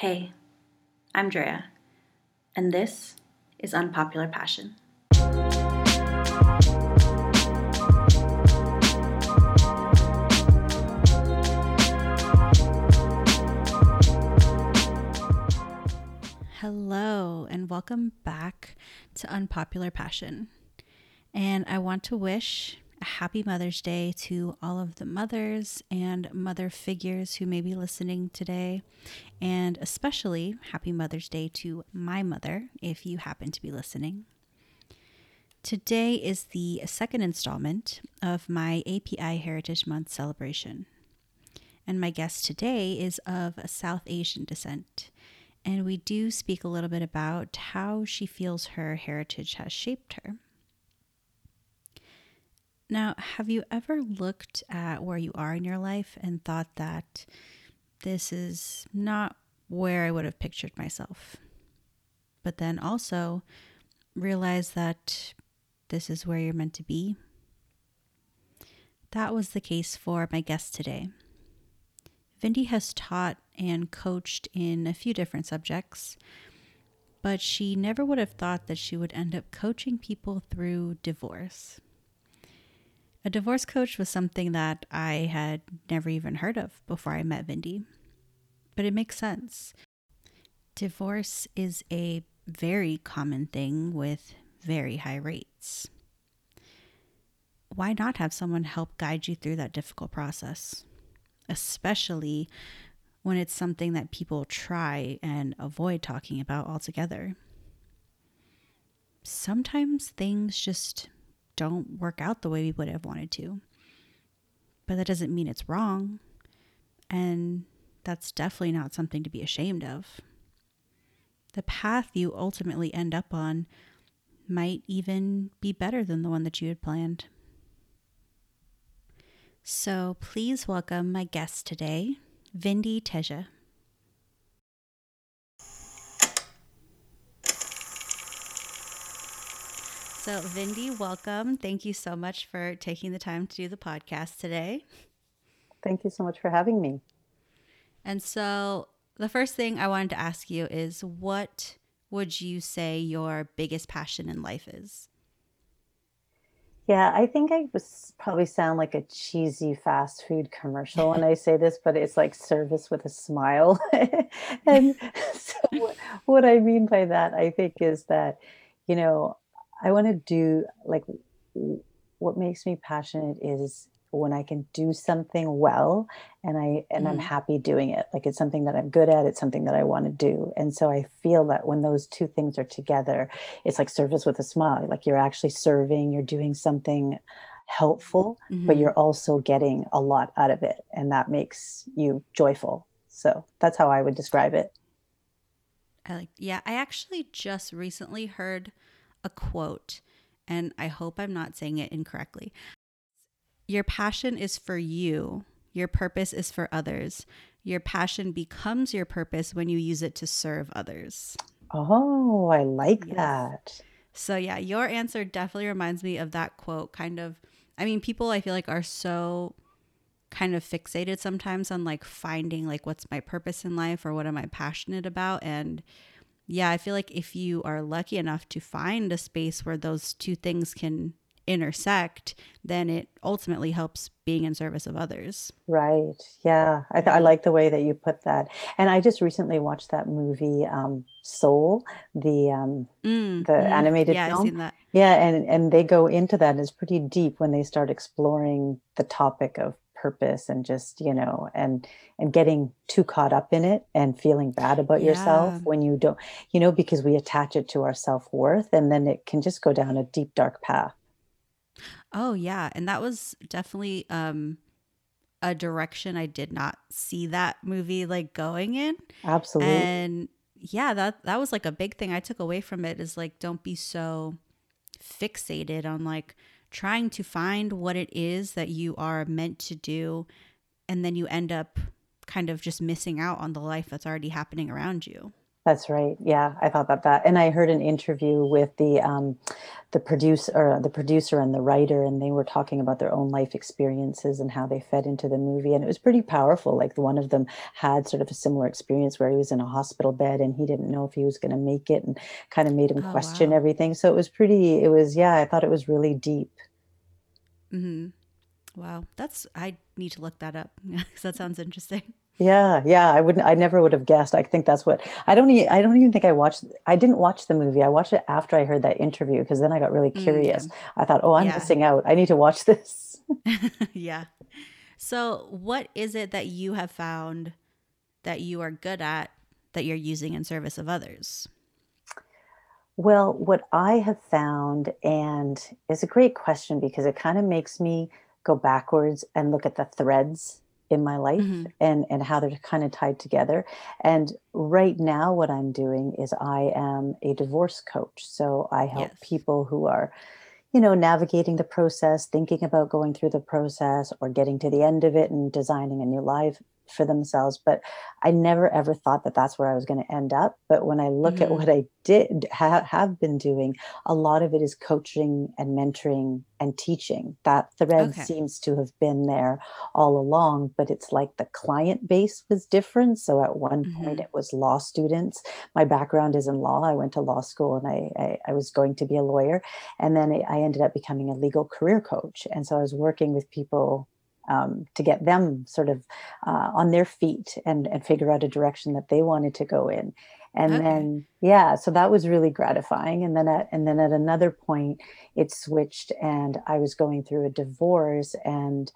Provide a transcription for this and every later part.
Hey, I'm Drea, and this is Unpopular Passion. Hello, and welcome back to Unpopular Passion. And I want to wish a happy Mother's Day to all of the mothers and mother figures who may be listening today. And especially happy Mother's Day to my mother if you happen to be listening. Today is the second installment of my API Heritage Month celebration. And my guest today is of South Asian descent. And we do speak a little bit about how she feels her heritage has shaped her. Now, have you ever looked at where you are in your life and thought that this is not where I would have pictured myself? But then also realize that this is where you're meant to be? That was the case for my guest today. Vindy has taught and coached in a few different subjects, but she never would have thought that she would end up coaching people through divorce. A divorce coach was something that I had never even heard of before I met Vindy. But it makes sense. Divorce is a very common thing with very high rates. Why not have someone help guide you through that difficult process? Especially when it's something that people try and avoid talking about altogether. Sometimes things just don't work out the way we would have wanted to. But that doesn't mean it's wrong. And that's definitely not something to be ashamed of. The path you ultimately end up on might even be better than the one that you had planned. So please welcome my guest today, Vindy Teja. So, Vindy, welcome. Thank you so much for taking the time to do the podcast today. Thank you so much for having me. And so, the first thing I wanted to ask you is what would you say your biggest passion in life is? Yeah, I think I was probably sound like a cheesy fast food commercial when I say this, but it's like service with a smile. and so, what, what I mean by that, I think, is that, you know, I want to do like what makes me passionate is when I can do something well and I and mm. I'm happy doing it. Like it's something that I'm good at, it's something that I want to do. And so I feel that when those two things are together, it's like service with a smile. Like you're actually serving, you're doing something helpful, mm-hmm. but you're also getting a lot out of it and that makes you joyful. So that's how I would describe it. I like yeah, I actually just recently heard a quote, and I hope I'm not saying it incorrectly. Your passion is for you, your purpose is for others. Your passion becomes your purpose when you use it to serve others. Oh, I like yes. that. So, yeah, your answer definitely reminds me of that quote. Kind of, I mean, people I feel like are so kind of fixated sometimes on like finding like what's my purpose in life or what am I passionate about. And yeah, I feel like if you are lucky enough to find a space where those two things can intersect, then it ultimately helps being in service of others. Right. Yeah. I, th- I like the way that you put that. And I just recently watched that movie, um, Soul, the um, mm, the mm, animated yeah, film. I've seen that. Yeah, and and they go into that. It's pretty deep when they start exploring the topic of purpose and just you know and and getting too caught up in it and feeling bad about yeah. yourself when you don't you know because we attach it to our self-worth and then it can just go down a deep dark path oh yeah and that was definitely um a direction i did not see that movie like going in absolutely and yeah that that was like a big thing i took away from it is like don't be so fixated on like trying to find what it is that you are meant to do and then you end up kind of just missing out on the life that's already happening around you That's right. Yeah, I thought about that, and I heard an interview with the um, the producer, the producer and the writer, and they were talking about their own life experiences and how they fed into the movie, and it was pretty powerful. Like one of them had sort of a similar experience where he was in a hospital bed and he didn't know if he was going to make it, and kind of made him Oh, question wow. everything. So it was pretty. It was yeah. I thought it was really deep. hmm Wow. That's, I need to look that up because that sounds interesting. Yeah, yeah, I wouldn't I never would have guessed. I think that's what I don't e I don't even think I watched I didn't watch the movie. I watched it after I heard that interview because then I got really Mm, yeah. curious. I thought, "Oh, I'm Yeah. missing out. I need to watch this." yeah. So, what is it that you have found that you are good at that you're using in service of others? Well, what I have found, and it's a great question because it kind of makes me go backwards and look at the threads in my life hmm and and how they're kind of tied together. And right now, what I'm doing is I am a divorce coach. So I help Yes. people who are you know, navigating the process, thinking about going through the process or getting to the end of it and designing a new life for themselves. But I never ever thought that that's where I was going to end up. But when I look at hmm what I did ha- have been doing, a lot of it is coaching and mentoring and teaching. That thread Okay. seems to have been there all along, but it's like the client base was different. So at one point, hmm it was law students. My background is in law. I went to law school and I, I, I was going to be a lawyer and then I ended up becoming a legal career coach. And so I was working with people um, to get them sort of uh, on their feet and, and figure out a direction that they wanted to go in. And Okay. then, yeah, so that was really gratifying. And then at, and then at another point, it switched and I was going through a divorce and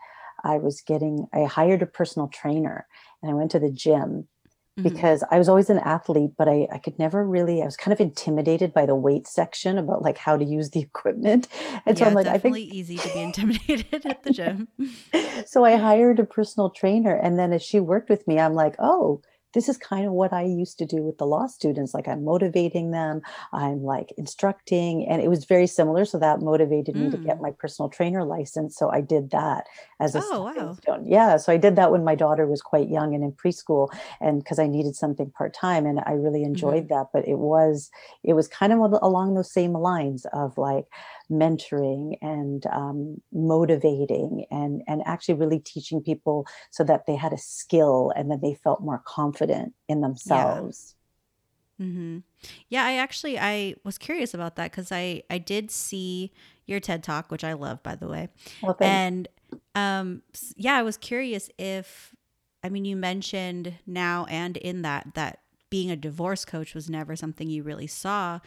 I was getting, I hired a personal trainer and I went to the gym hmm because I was always an athlete, but I, I could never really, I was kind of intimidated by the weight section about like how to use the equipment. And so I'm Yeah, like, I think easy to be intimidated at the gym. so I hired a personal trainer. And then as she worked with me, I'm like, oh, this is kind of what I used to do with the law students. Like I'm motivating them, I'm like instructing, and it was very similar. So that motivated me to get Mm. my personal trainer license. So I did that as a Oh, wow. stone. Yeah. So I did that when my daughter was quite young and in preschool, and because I needed something part time, and I really hmm enjoyed that. But it was it was kind of along those same lines of like mentoring and um, motivating and and actually really teaching people so that they had a skill and then they felt more confident in Yeah. themselves. hmm Yeah, I actually I was curious about that because I I did see your TED Talk, which I love, by the way. Well. And um yeah, I was curious if I mean you mentioned now and in that that being a divorce coach was never something you really saw.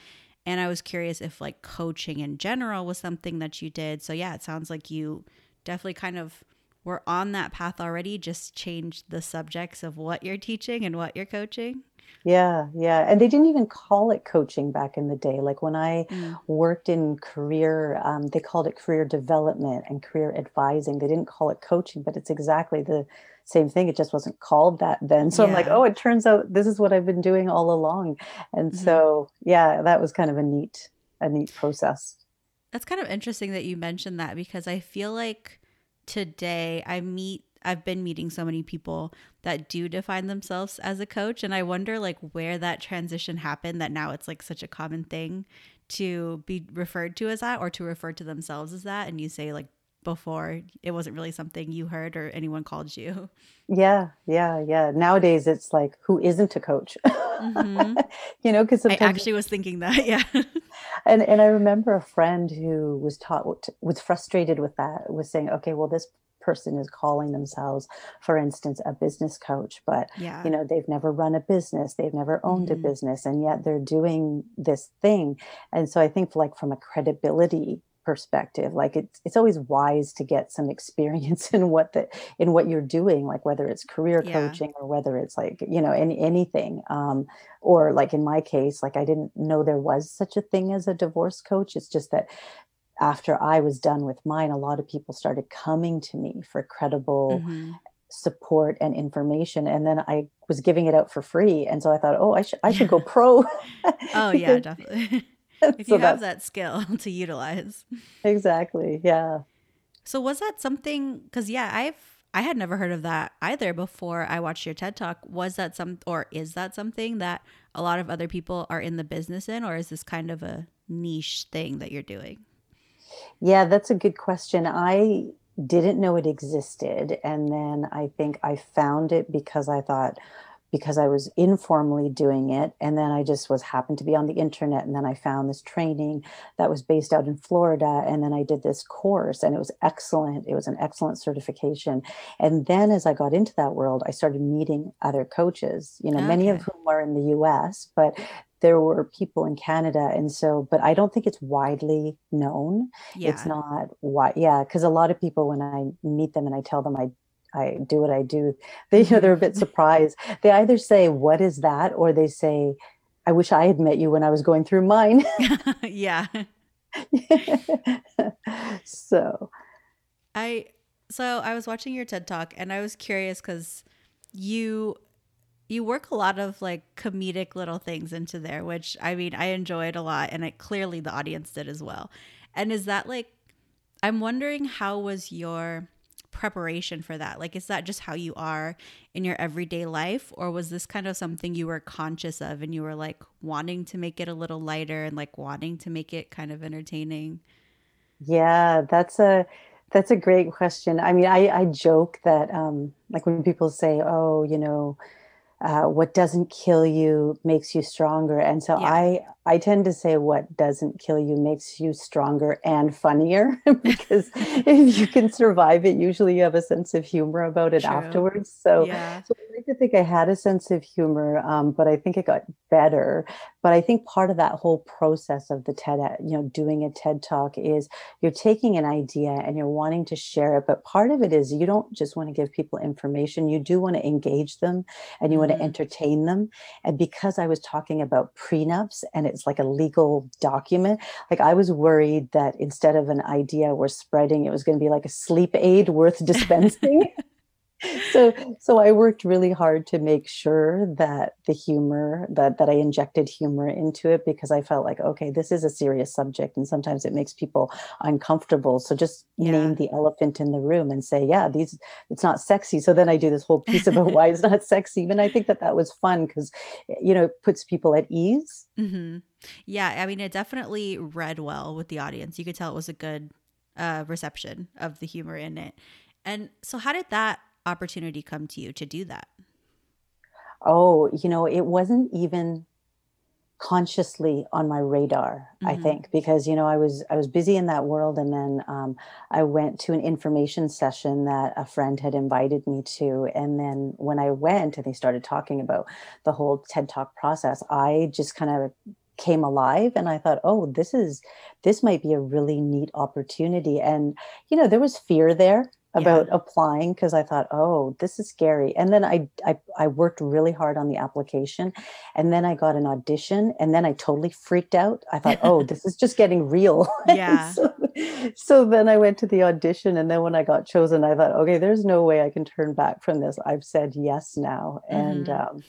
And I was curious if like coaching in general was something that you did. So yeah, it sounds like you definitely kind of were on that path already, just changed the subjects of what you're teaching and what you're coaching. Yeah, yeah. And they didn't even call it coaching back in the day. Like when I Mm. worked in career, um, they called it career development and career advising. They didn't call it coaching, but it's exactly the same thing. It just wasn't called that then. So I'm like, oh, it turns out this is what I've been doing all along. And Mhm. so, yeah, that was kind of a neat, a neat process. That's kind of interesting that you mentioned that because I feel like today I meet I've been meeting so many people that do define themselves as a coach and I wonder like where that transition happened that now it's like such a common thing to be referred to as that or to refer to themselves as that and you say like before it wasn't really something you heard or anyone called you. Yeah, yeah, yeah. Nowadays, it's like, who isn't a coach? Mhm. You know, because I actually was thinking that. Yeah. And and I remember a friend who was taught was frustrated with that, was saying, okay, well, this person is calling themselves, for instance, a business coach, but yeah. you know, they've never run a business, they've never owned a Mhm. business, and yet they're doing this thing. And so I think like from a credibility perspective, like it's it's always wise to get some experience in what the in what you're doing, like whether it's career Yeah. coaching or whether it's like, you know, any anything. Um, or like in my case like i didn't know there was such a thing as a divorce coach it's just that after i was done with mine a lot of people started coming to me for credible Mhm. support and information and then i was giving it out for free and so i thought oh i should i should go pro Oh yeah, definitely. If so you have that skill to utilize. exactly yeah So was that something cuz yeah, I've I had never heard of that either before I watched your TED Talk. Was that some, or is that something that a lot of other people are in the business in, or is this kind of a niche thing that you're doing? Yeah, that's a good question. I didn't know it existed. And then I think I found it because I thought, because I was informally doing it. And then I just was happened to be on the internet. And then I found this training that was based out in Florida. And then I did this course and it was excellent. It was an excellent certification. And then as I got into that world, I started meeting other coaches, you know, okay. many of whom are in the US, but there were people in Canada. And so, but I don't think it's widely known. Yeah. It's not why, yeah, because a lot of people, when I meet them and I tell them I I do what I do, they you know they're a bit mm-hmm. surprised. They either say, "What is that?" or they say, "I wish I had met you when I was going through mine." yeah. so, I so I was watching your TED talk and I was curious because you you work a lot of like comedic little things into there, which I mean, I enjoyed a lot and it clearly the audience did as well. And is that like I'm wondering how was your preparation for that? Like is that just how you are in your everyday life or was this kind of something you were conscious of and you were like wanting to make it a little lighter and like wanting to make it kind of entertaining? Yeah, that's a that's a great question. I mean, I I joke that um like when people say, "Oh, you know, uh, what doesn't kill you makes you stronger and so yeah. i i tend to say what doesn't kill you makes you stronger and funnier because if you can survive it usually you have a sense of humor about it True. afterwards so, yeah. so i like to think i had a sense of humor um, but i think it got better but i think part of that whole process of the ted you know doing a ted talk is you're taking an idea and you're wanting to share it but part of it is you don't just want to give people information you do want to engage them and you want to entertain them. And because I was talking about prenups and it's like a legal document, like I was worried that instead of an idea we're spreading, it was going to be like a sleep aid worth dispensing. So so I worked really hard to make sure that the humor that that I injected humor into it because I felt like okay this is a serious subject and sometimes it makes people uncomfortable. So just yeah. name the elephant in the room and say yeah these it's not sexy. So then I do this whole piece about why it's not sexy? And I think that that was fun because you know it puts people at ease. Mm-hmm. yeah I mean it definitely read well with the audience. You could tell it was a good uh, reception of the humor in it. And so how did that opportunity come to you to do that? Oh, you know, it wasn't even consciously on my radar mm-hmm. i think because you know i was i was busy in that world and then um, i went to an information session that a friend had invited me to and then when i went and they started talking about the whole ted talk process i just kind of came alive and i thought oh this is this might be a really neat opportunity and you know there was fear there about yeah. applying because I thought, oh, this is scary. And then I, I I worked really hard on the application, and then I got an audition, and then I totally freaked out. I thought, oh, this is just getting real. Yeah. so, so then I went to the audition, and then when I got chosen, I thought, okay, there's no way I can turn back from this. I've said yes now, and. Mm-hmm. Um,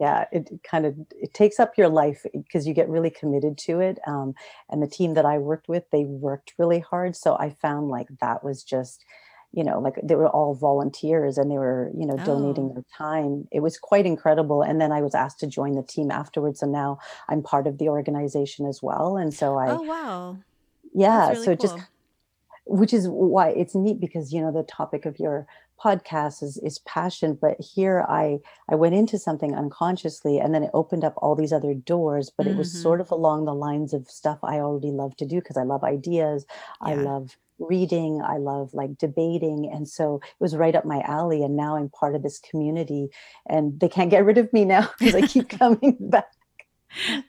yeah it kind of it takes up your life because you get really committed to it um, and the team that i worked with they worked really hard so i found like that was just you know like they were all volunteers and they were you know oh. donating their time it was quite incredible and then i was asked to join the team afterwards and now i'm part of the organization as well and so i oh wow yeah really so cool. just which is why it's neat because you know the topic of your podcast is is passion but here i i went into something unconsciously and then it opened up all these other doors but mm-hmm. it was sort mm-hmm. of along the lines of stuff i already love to do because i love ideas yeah. i love reading i love like debating and so it was right up my alley and now i'm part of this community and they can't get rid of me now because i keep coming back.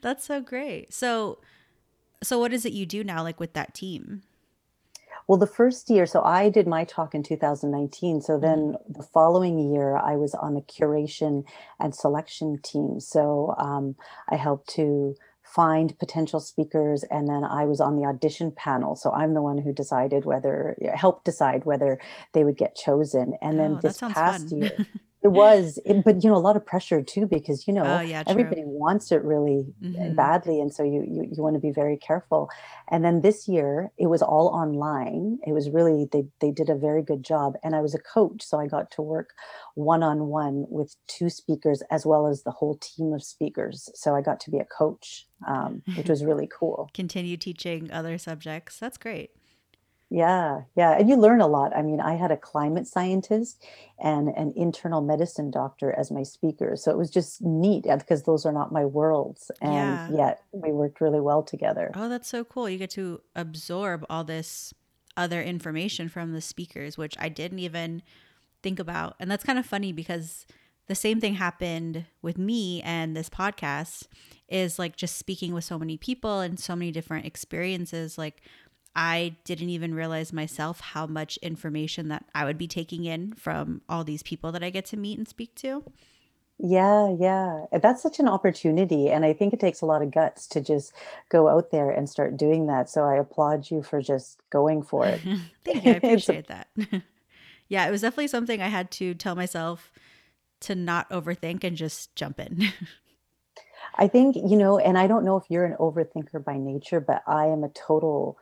That's so great. So so what is it you do now like with that team? Well the first year so i did my talk in 2019 so then mm-hmm. the following year i was on the curation and selection team so um, i helped to find potential speakers and then i was on the audition panel. So i'm the one who decided whether helped decide whether they would get chosen. And then oh, this past year It was, it, but you know, a lot of pressure too, because you know, Oh, yeah, everybody wants it really uh, hmm badly, and so you you you want to be very careful. And then this year, it was all online. It was really they they did a very good job, and I was a coach, so I got to work one on one with two speakers as well as the whole team of speakers. So I got to be a coach, um, which was really cool. Continue teaching other subjects. That's great. Yeah, yeah, and you learn a lot. I mean, I had a climate scientist and an internal medicine doctor as my speakers, so it was just neat uh, because those are not my worlds, and Yeah. yet we worked really well together. Oh, that's so cool. You get to absorb all this other information from the speakers, which I didn't even think about. And that's kind of funny because the same thing happened with me and this podcast is like just speaking with so many people and so many different experiences. Like, I didn't even realize myself how much information that I would be taking in from all these people that I get to meet and speak to. Yeah, yeah, that's such an opportunity, and I think it takes a lot of guts to just go out there and start doing that. So I applaud you for just going for it. Thank you. I appreciate that. yeah, it was definitely something I had to tell myself to not overthink and just jump in. I think, you know, and I don't know if you're an overthinker by nature, but I am a total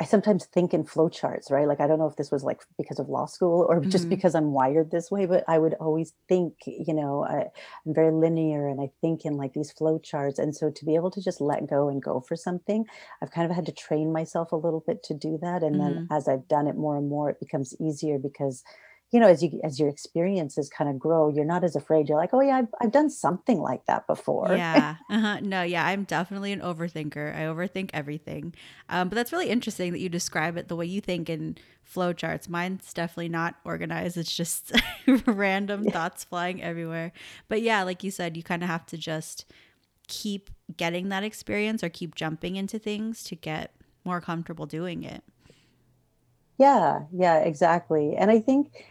I sometimes think in flowcharts, right? Like I don't know if this was like because of law school or just hmm because I'm wired this way, but I would always think, you know, I, I'm very linear and I think in like these flowcharts. And so to be able to just let go and go for something, I've kind of had to train myself a little bit to do that. And then hmm as I've done it more and more, it becomes easier because you know, as you as your experiences kind of grow, you're not as afraid. You're like, oh yeah, I've, I've done something like that before. Yeah. Uh-huh. No, yeah, I'm definitely an overthinker. I overthink everything. Um, but that's really interesting that you describe it the way you think in flowcharts. Mine's definitely not organized. It's just random thoughts flying everywhere. But yeah, like you said, you kind of have to just keep getting that experience or keep jumping into things to get more comfortable doing it. Yeah, yeah, exactly. And I think,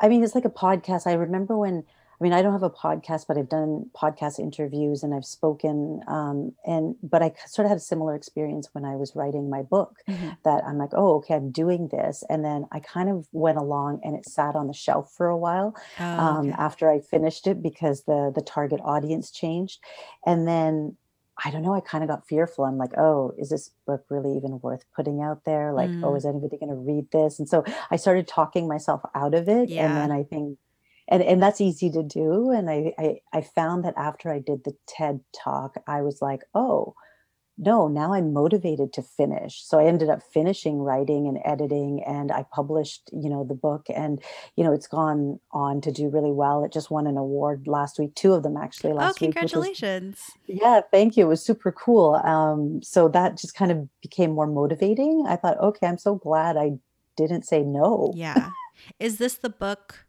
I mean, it's like a podcast. I remember when, I mean, I don't have a podcast, but I've done podcast interviews and I've spoken. Um, and, but I sort of had a similar experience when I was writing my book hmm that I'm like, oh, okay, I'm doing this. And then I kind of went along and it sat on the shelf for a while Oh, um, okay. after I finished it because the the target audience changed. And then I don't know, I kind of got fearful. I'm like, oh, is this book really even worth putting out there? Like, oh, Mm, is anybody going to read this? And so I started talking myself out of it. Yeah. And then I think, and, and that's easy to do. And I, I, I found that after I did the TED talk, I was like, oh, no, now I'm motivated to finish. So I ended up finishing writing and editing and I published, you know, the book and you know, it's gone on to do really well. It just won an award last week, two of them actually Oh, last week, which was congratulations. yeah, thank you. It was super cool. Um, so that just kind of became more motivating. I thought, okay, I'm so glad I didn't say no. Yeah. Is this the book?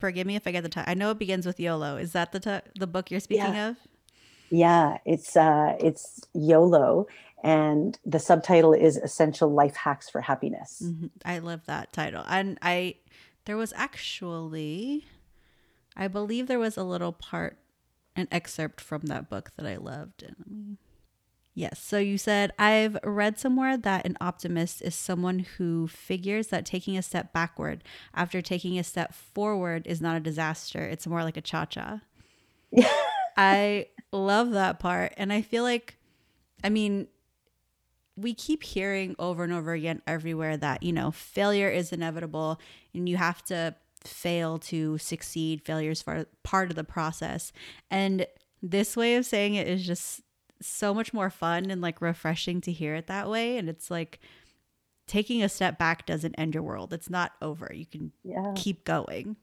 Forgive me if I get the title. I know it begins with YOLO. Is that the ti- the book you're speaking Yeah. of? Yeah, it's uh it's YOLO and the subtitle is Essential Life Hacks for Happiness. hmm I love that title. And I, there was actually, I believe there was a little part, an excerpt from that book that I loved. And yes. So you said, I've read somewhere that an optimist is someone who figures that taking a step backward after taking a step forward is not a disaster. It's more like a cha cha. Yeah. I love that part. And I feel like, I mean, we keep hearing over and over again everywhere that, you know, failure is inevitable and you have to fail to succeed. Failure is part of the process. And this way of saying it is just so much more fun and like refreshing to hear it that way. And it's like taking a step back doesn't end your world, it's not over. You can Yeah. keep going.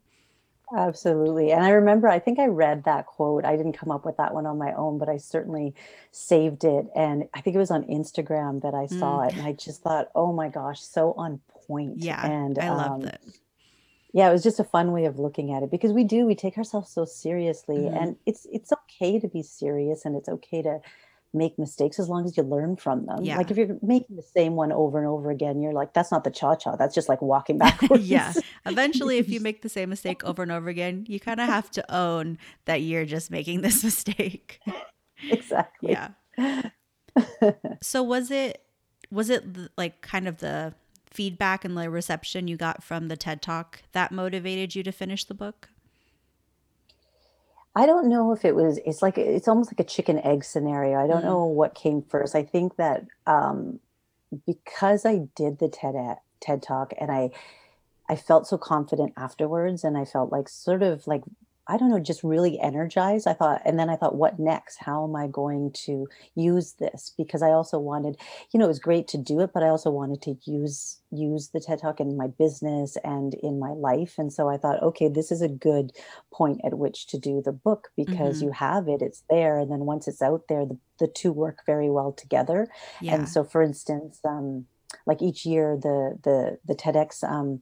Absolutely. And I remember, I think I read that quote. I didn't come up with that one on my own, but I certainly saved it. And I think it was on Instagram that I saw Mm, it. And I just thought, oh my gosh, so on point. yeah, And I loved um, it. yeah, it was just a fun way of looking at it because we do, we take ourselves so seriously. hmm And it's it's okay to be serious and it's okay to make mistakes as long as you learn from them. Yeah. Like if you're making the same one over and over again, you're like, that's not the cha-cha. That's just like walking backwards. yeah. Eventually, if you make the same mistake over and over again, you kind of have to own that you're just making this mistake. Exactly. yeah. So was it was it like kind of the feedback and the reception you got from the TED Talk that motivated you to finish the book? I don't know if it was, it's like, it's almost like a chicken egg scenario. I don't Mm. know what came first. I think that um, because I did the TED, TED Talk and I, I felt so confident afterwards and I felt like sort of like I don't know, just really energized. I thought, and then I thought, what next? How am I going to use this? Because I also wanted, you know, it was great to do it, but I also wanted to use use the TED Talk in my business and in my life. And so I thought, okay, this is a good point at which to do the book because Mm-hmm. you have it, it's there, and then once it's out there, the, the two work very well together. And so, for instance, um, like each year, the the the TEDx um,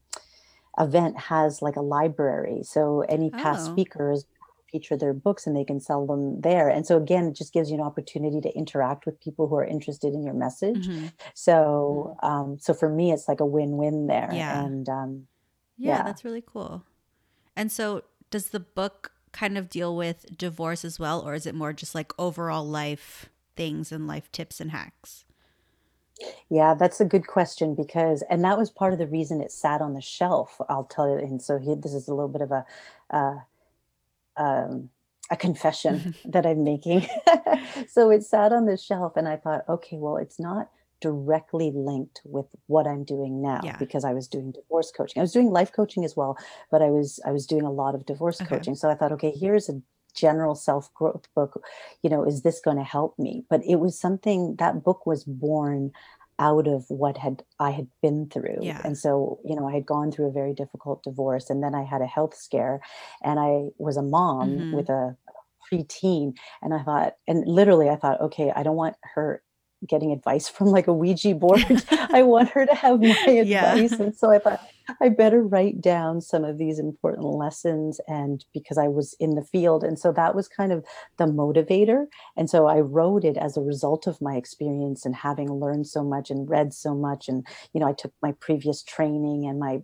event has like a library. So any past Oh. speakers feature their books and they can sell them there. And so again, it just gives you an opportunity to interact with people who are interested in your message. hmm So um, so for me, it's like a win-win there. Yeah. And um, Yeah, Yeah. that's really cool. And so, does the book kind of deal with divorce as well, or is it more just like overall life things and life tips and hacks? Yeah, that's a good question because, and that was part of the reason it sat on the shelf. I'll tell you. And so here, this is a little bit of a uh, um, a confession that I'm making. so it sat on the shelf, and I thought, okay, well, it's not directly linked with what I'm doing now Yeah. because I was doing divorce coaching. I was doing life coaching as well, but I was I was doing a lot of divorce Okay. coaching. So I thought, okay, here's a general self-growth book. You know, is this going to help me? But it was something that book was born out of what had I had been through. Yeah. And so, you know, I had gone through a very difficult divorce and then I had a health scare and I was a mom Mhm. with a preteen and I thought and literally I thought okay I don't want her getting advice from like a Ouija board I want her to have my Yeah. advice and so I thought I better write down some of these important lessons and because I was in the field and so that was kind of the motivator and so I wrote it as a result of my experience and having learned so much and read so much and you know I took my previous training and my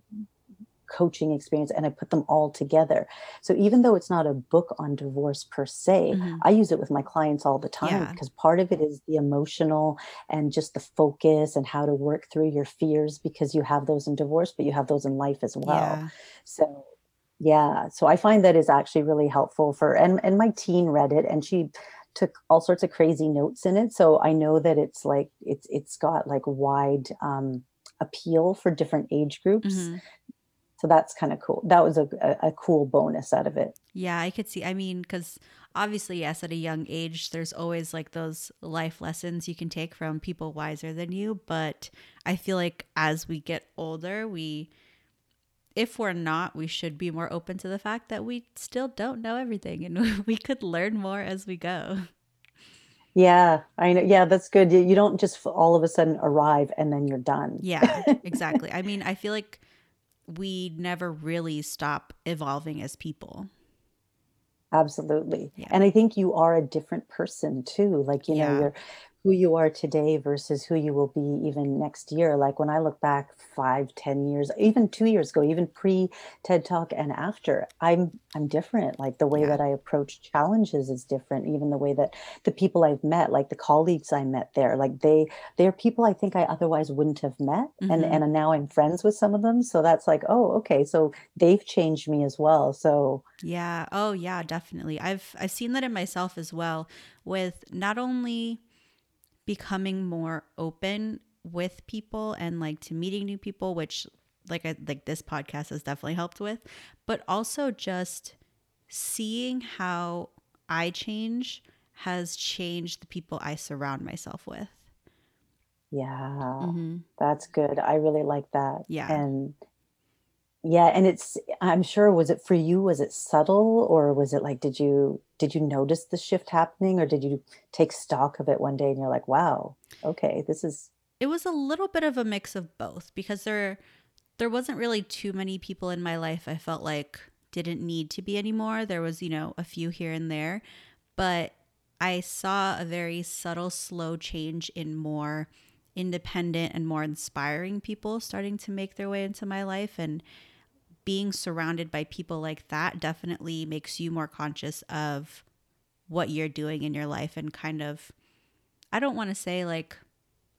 coaching experience and I put them all together. So even though it's not a book on divorce per se, Mhm. I use it with my clients all the time Yeah. because part of it is the emotional and just the focus and how to work through your fears because you have those in divorce, but you have those in life as well. Yeah. So yeah, so I find that is actually really helpful for and and my teen read it and she took all sorts of crazy notes in it. So I know that it's like it's it's got like wide um appeal for different age groups. Mhm. So that's kind of cool. That was a, a, a cool bonus out of it. Yeah, I could see. I mean, because obviously, yes, at a young age, there's always like those life lessons you can take from people wiser than you. But I feel like as we get older, we, if we're not, we should be more open to the fact that we still don't know everything and we could learn more as we go. Yeah, I know. Yeah, that's good. You, you don't just all of a sudden arrive and then you're done. Yeah, exactly. I mean, I feel like we never really stop evolving as people. Absolutely. Yeah. And I think you are a different person too. Like, you know, you're who you are today versus who you will be even next year. Like when I look back five, ten years, even two years ago, even pre TED Talk and after, I'm I'm different. Like the way Yeah. that I approach challenges is different. Even the way that the people I've met, like the colleagues I met there, like they they're people I think I otherwise wouldn't have met. And Mhm. and now I'm friends with some of them. So that's like, oh, okay. So they've changed me as well. So Yeah. Oh, yeah, definitely. I've I've seen that in myself as well with not only becoming more open with people and like to meeting new people, which like I like this podcast has definitely helped with, but also just seeing how I change has changed the people I surround myself with. yeah. hmm That's good. I really like that. Yeah. And yeah, and it's I'm sure was it for you, was it subtle or was it like did you did you notice the shift happening or did you take stock of it one day and you're like, wow, okay, this is It was a little bit of a mix of both because there there wasn't really too many people in my life I felt like didn't need to be anymore. There was, you know, a few here and there, but I saw a very subtle slow change in more independent and more inspiring people starting to make their way into my life and being surrounded by people like that definitely makes you more conscious of what you're doing in your life and kind of I don't want to say like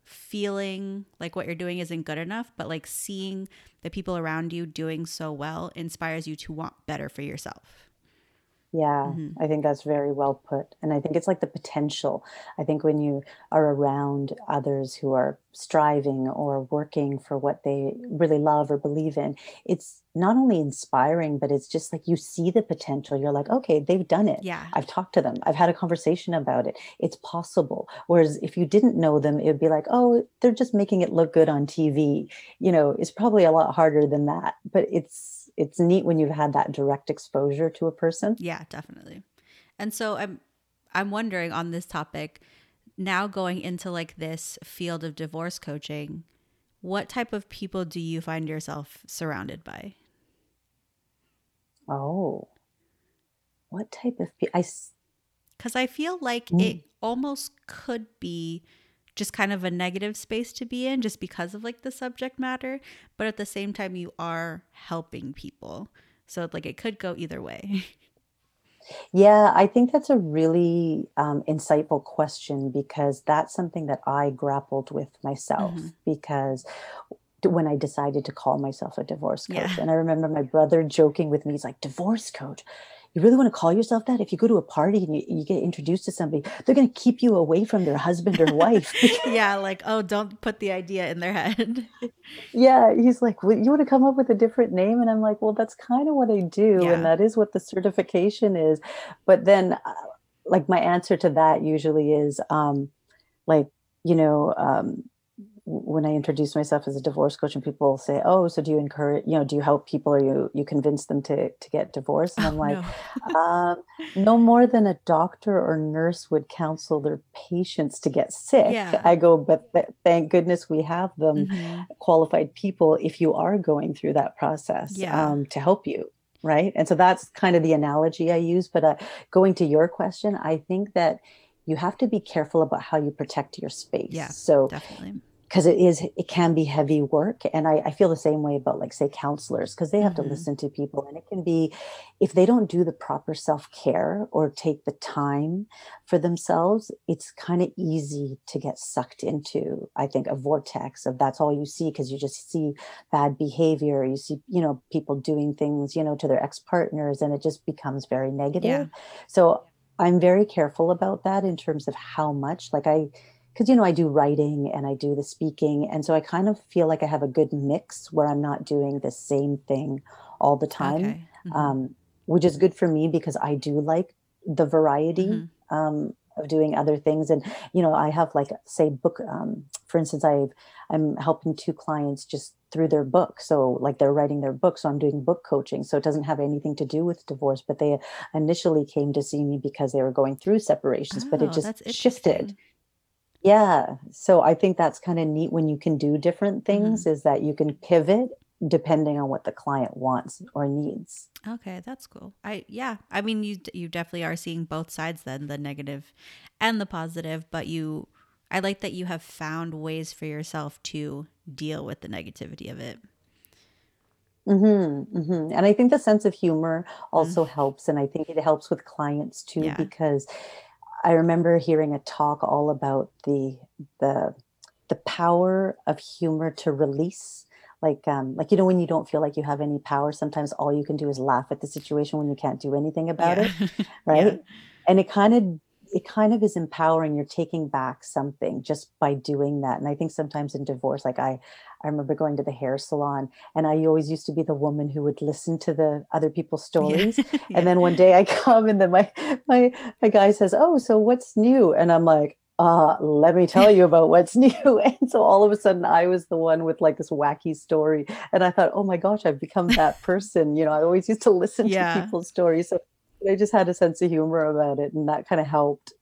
feeling like what you're doing isn't good enough, but like seeing the people around you doing so well inspires you to want better for yourself. Yeah, hmm I think that's very well put. And I think it's like the potential. I think when you are around others who are striving or working for what they really love or believe in, it's not only inspiring, but it's just like you see the potential. You're like, okay, they've done it. Yeah. I've talked to them. I've had a conversation about it. It's possible. Whereas if you didn't know them, it would be like, oh, they're just making it look good on TV. You know, it's probably a lot harder than that. But it's it's neat when you've had that direct exposure to a person. Yeah, definitely. And so I'm I'm wondering on this topic, now going into like this field of divorce coaching, what type of people do you find yourself surrounded by? Oh, what type of people? I s Cuz I feel like mm, it almost could be just kind of a negative space to be in just because of like the subject matter, but at the same time you are helping people. So like it could go either way. yeah, I think that's a really, um, insightful question because that's something that I grappled with myself because when I decided to call myself a divorce coach, Yeah. and I remember my brother joking with me, he's like, "Divorce coach? You really wanna call yourself that? If you go to a party and you you get introduced to somebody, they're gonna keep you away from their husband or wife yeah, like oh, don't put the idea in their head. Yeah, he's like, "Well, you wanna come up with a different name?" And I'm like, "Well, that's kinda what I do, and that is what the certification is." But then, uh, like, my answer to that usually is, um, like, you know, um, when I introduce myself as a divorce coach and people say, "Oh, so do you encourage you know, do you help people or you you convince them to to get divorced?" And Oh I'm like, no. "Um, no more than a doctor or nurse would counsel their patients to get sick." Yeah. I go, "But th thank goodness we have them Mhm. qualified people if you are going through that process Yeah. um, to help you right and so that's kind of the analogy i use but uh, going to your question i think that you have to be careful about how you protect your space Yeah. so Definitely. Because it is it can be heavy work and I, I feel the same way about like say counselors because they have to Mhm. listen to people and it can be if they don't do the proper self-care or take the time for themselves it's kind of easy to get sucked into i think a vortex of that's all you see because you just see bad behavior you see you know people doing things you know to their ex-partners and it just becomes very Yeah. negative so i'm very careful about that in terms of how much like i because you know I do writing and I do the speaking, and so I kind of feel like I have a good mix where I'm not doing the same thing all the time, Okay. Mhm. um, which is good for me because I do like the variety Mhm. um, of doing other things. And you know, I have like say book, um, for instance, I I'm helping two clients just through their book. So like they're writing their book, so I'm doing book coaching. So it doesn't have anything to do with divorce, but they initially came to see me because they were going through separations, but it Oh, just shifted. Yeah, so I think that's kinda neat when you can do different things Mhm. is that you can pivot depending on what the client wants or needs. Okay, that's cool. I yeah, I mean you you definitely are seeing both sides then, the negative and the positive, but you I like that you have found ways for yourself to deal with the negativity of it. Mhm, mhm, and I think the sense of humor Mm, also helps, and I think it helps with clients too yeah. because I remember hearing a talk all about the the the power of humor to release, like, um, like, you know, when you don't feel like you have any power, sometimes all you can do is laugh at the situation when you can't do anything about Yeah. it. yeah. Right? And it kind of it kind of is empowering, you're taking back something just by doing that, and I think sometimes in divorce, like, I I remember going to the hair salon, and I always used to be the woman who would listen to the other people's Yeah. stories, and then one day I come and then my my my guy says, "Oh, so what's new?" And I'm like, "Uh, let me tell you about what's new." And so all of a sudden I was the one with, like, this wacky story, and I thought, "Oh my gosh, I've become that person." You know, I always used to listen to people's stories, so I just had a sense of humor about it, and that kinda helped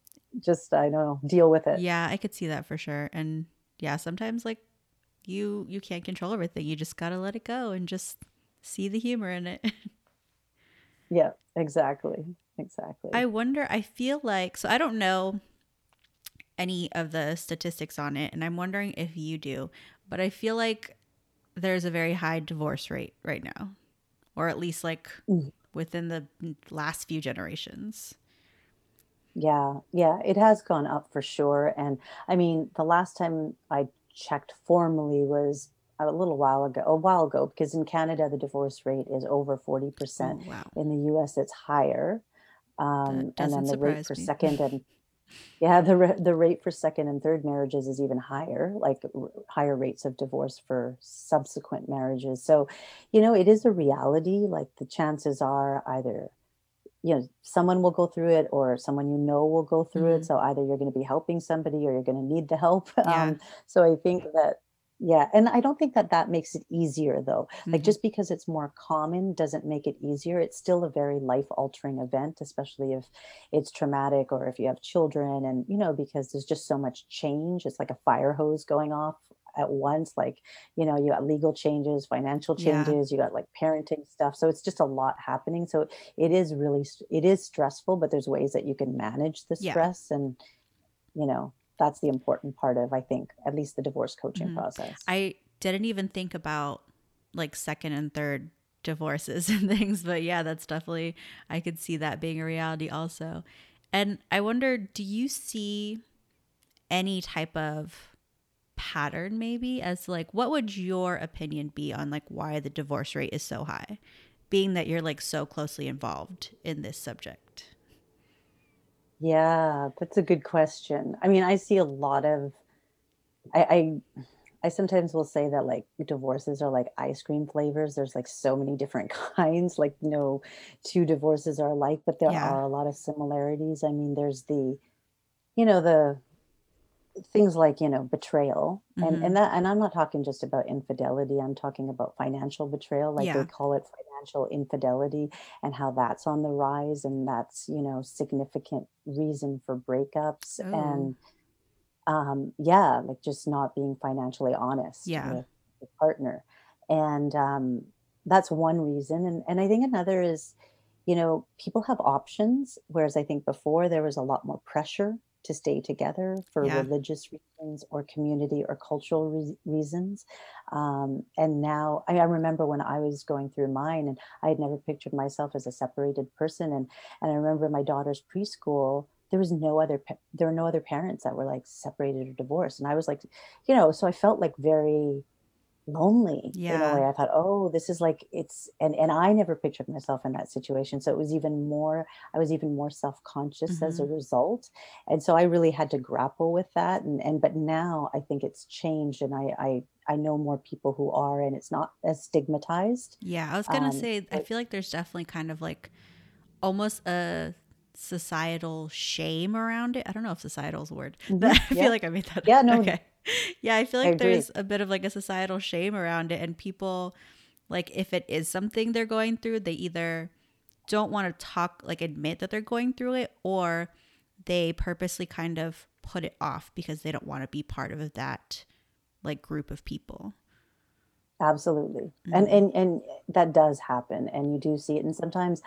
just, I don't know, deal with it. Yeah, I could see that for sure. And yeah, sometimes like you you can't control everything. You just got to let it go and just see the humor in it. Yeah, exactly, Exactly. I wonder, I feel like so I don't know any of the statistics on it and I'm wondering if you do, but I feel like there's a very high divorce rate right now or at least like Mm, within the last few generations. yeah, yeah, it has gone up for sure, and, I mean, the last time I checked formally was a little while ago a while ago, because in Canada, the divorce rate is over 40%. Oh, wow. In the US, it's higher, Um, and then the rate for me. second and yeah, the the rate for second and third marriages is even higher, like r- higher rates of divorce for subsequent marriages. So, you know, it is a reality. Like the chances are either, you know, someone will go through it or someone you know will go through it. hmm So either you're going to be helping somebody or you're going to need the help. Yeah. Um, so I think that, yeah, and I don't think that that makes it easier though. Like hmm just because it's more common doesn't make it easier. It's still a very life altering event, especially if it's traumatic or if you have children and, you know, because there's just so much change. It's like a fire hose going off at once. Like, you know, you got legal changes, financial Yeah. changes, you got like parenting stuff. So it's just a lot happening. So it is really, it is stressful, but there's ways that you can manage the Yeah. stress. And, you know, that's the important part of, I think, at least the divorce coaching hmm process. I didn't even think about like second and third divorces and things, but yeah, that's definitely, I could see that being a reality also. And I wonder, do you see any type of pattern maybe as to, like what would your opinion be on like why the divorce rate is so high being that you're like so closely involved in this subject Yeah, that's a good question. I mean, I see a lot of I I I sometimes will say that like divorces are like ice cream flavors. There's like so many different kinds. Like no two divorces are alike, but there yeah are a lot of similarities. I mean, there's the, you know, the things like, you know, betrayal. And hmm and that and I'm not talking just about infidelity. I'm talking about financial betrayal, like they call it financial infidelity and how that's on the rise and that's, you know, significant reason for breakups oh and um, yeah, like just not being financially honest yeah with the partner. And um, that's one reason. And, and I think another is, you know, people have options, whereas I think before there was a lot more pressure to stay together for yeah religious reasons or community or cultural re- reasons. Um, and now I, I remember when I was going through mine and I had never pictured myself as a separated person. And, and I remember my daughter's preschool, there was no other, there were no other parents that were like separated or divorced. And I was like, you know, so I felt like very lonely in a way. I thought, oh, this is like it's and and I never pictured myself in that situation. So it was even more, I was even more self-conscious as a hmm result. And so I really had to grapple with that. And and but now I think it's changed and I I I know more people who are and it's not as stigmatized. yeah i was gonna Um say i feel like there's definitely kind of like almost a societal shame around it. I don't know if societal is a word. That mhm, I feel like I made that Yeah, up. no, Okay. Yeah, I feel like agree. there's a bit of like a societal shame around it and people like if it is something they're going through, they either don't want to talk like admit that they're going through it or they purposely kind of put it off because they don't want to be part of that like group of people. Absolutely. And hmm and and that does happen and you do see it and sometimes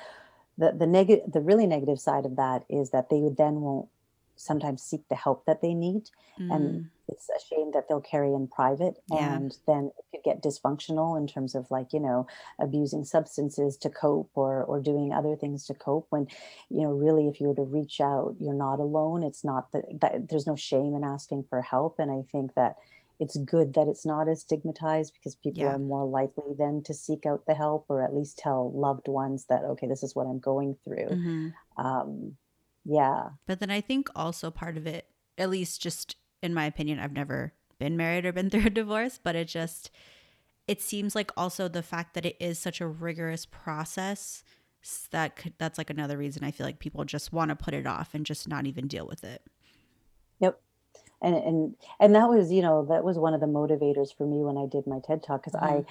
the the negative the really negative side of that is that they would then won't sometimes seek the help that they need and Mm, it's a shame that they'll carry in private yeah. and then it could get dysfunctional in terms of like you know abusing substances to cope or or doing other things to cope when you know really if you were to reach out you're not alone it's not that, that there's no shame in asking for help and i think that it's good that it's not as stigmatized because people Yeah. are more likely then to seek out the help or at least tell loved ones that okay this is what i'm going through hmm um yeah But then I think also part of it, at least just in my opinion, I've never been married or been through a divorce, but it just it seems like also the fact that it is such a rigorous process that could, that's like another reason I feel like people just want to put it off and just not even deal with it. yep and and and that was you know that was one of the motivators for me when i did my ted talk because hmm i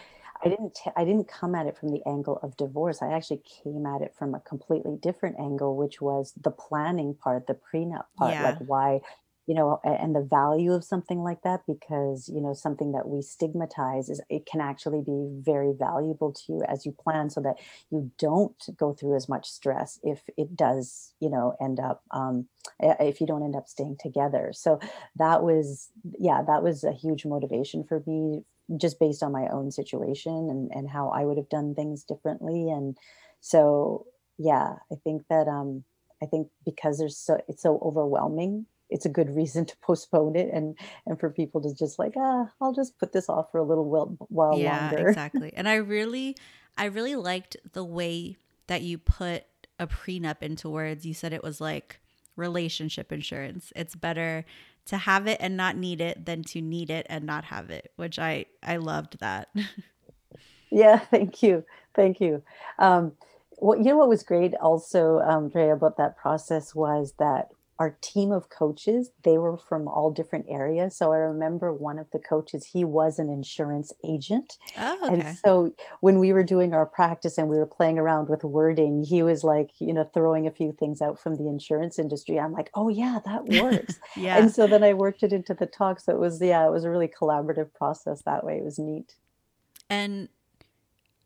i didn't t- i didn't come at it from the angle of divorce. I actually came at it from a completely different angle which was the planning part the prenup part like why you know and the value of something like that because you know something that we stigmatize is it can actually be very valuable to you as you plan so that you don't go through as much stress if it does you know end up um, if you don't end up staying together. So that was yeah that was a huge motivation for me just based on my own situation and and how i would have done things differently. And so yeah i think that um i think because there's so it's so overwhelming it's a good reason to postpone it and and for people to just like ah i'll just put this off for a little while, while Yeah, longer exactly. And I really I really liked the way that you put a prenup into words. You said it was like relationship insurance. It's better to have it and not need it than to need it and not have it, which I I loved that. yeah, thank you. Thank you. Um, what you know what was great also, um, Drea, about that process was that our team of coaches they were from all different areas. So i remember one of the coaches he was an insurance agent. Oh, okay. and so when we were doing our practice and we were playing around with wording he was like you know throwing a few things out from the insurance industry. I'm like oh yeah that works. Yeah. And so then i worked it into the talk. So it was yeah it was a really collaborative process that way. It was neat. And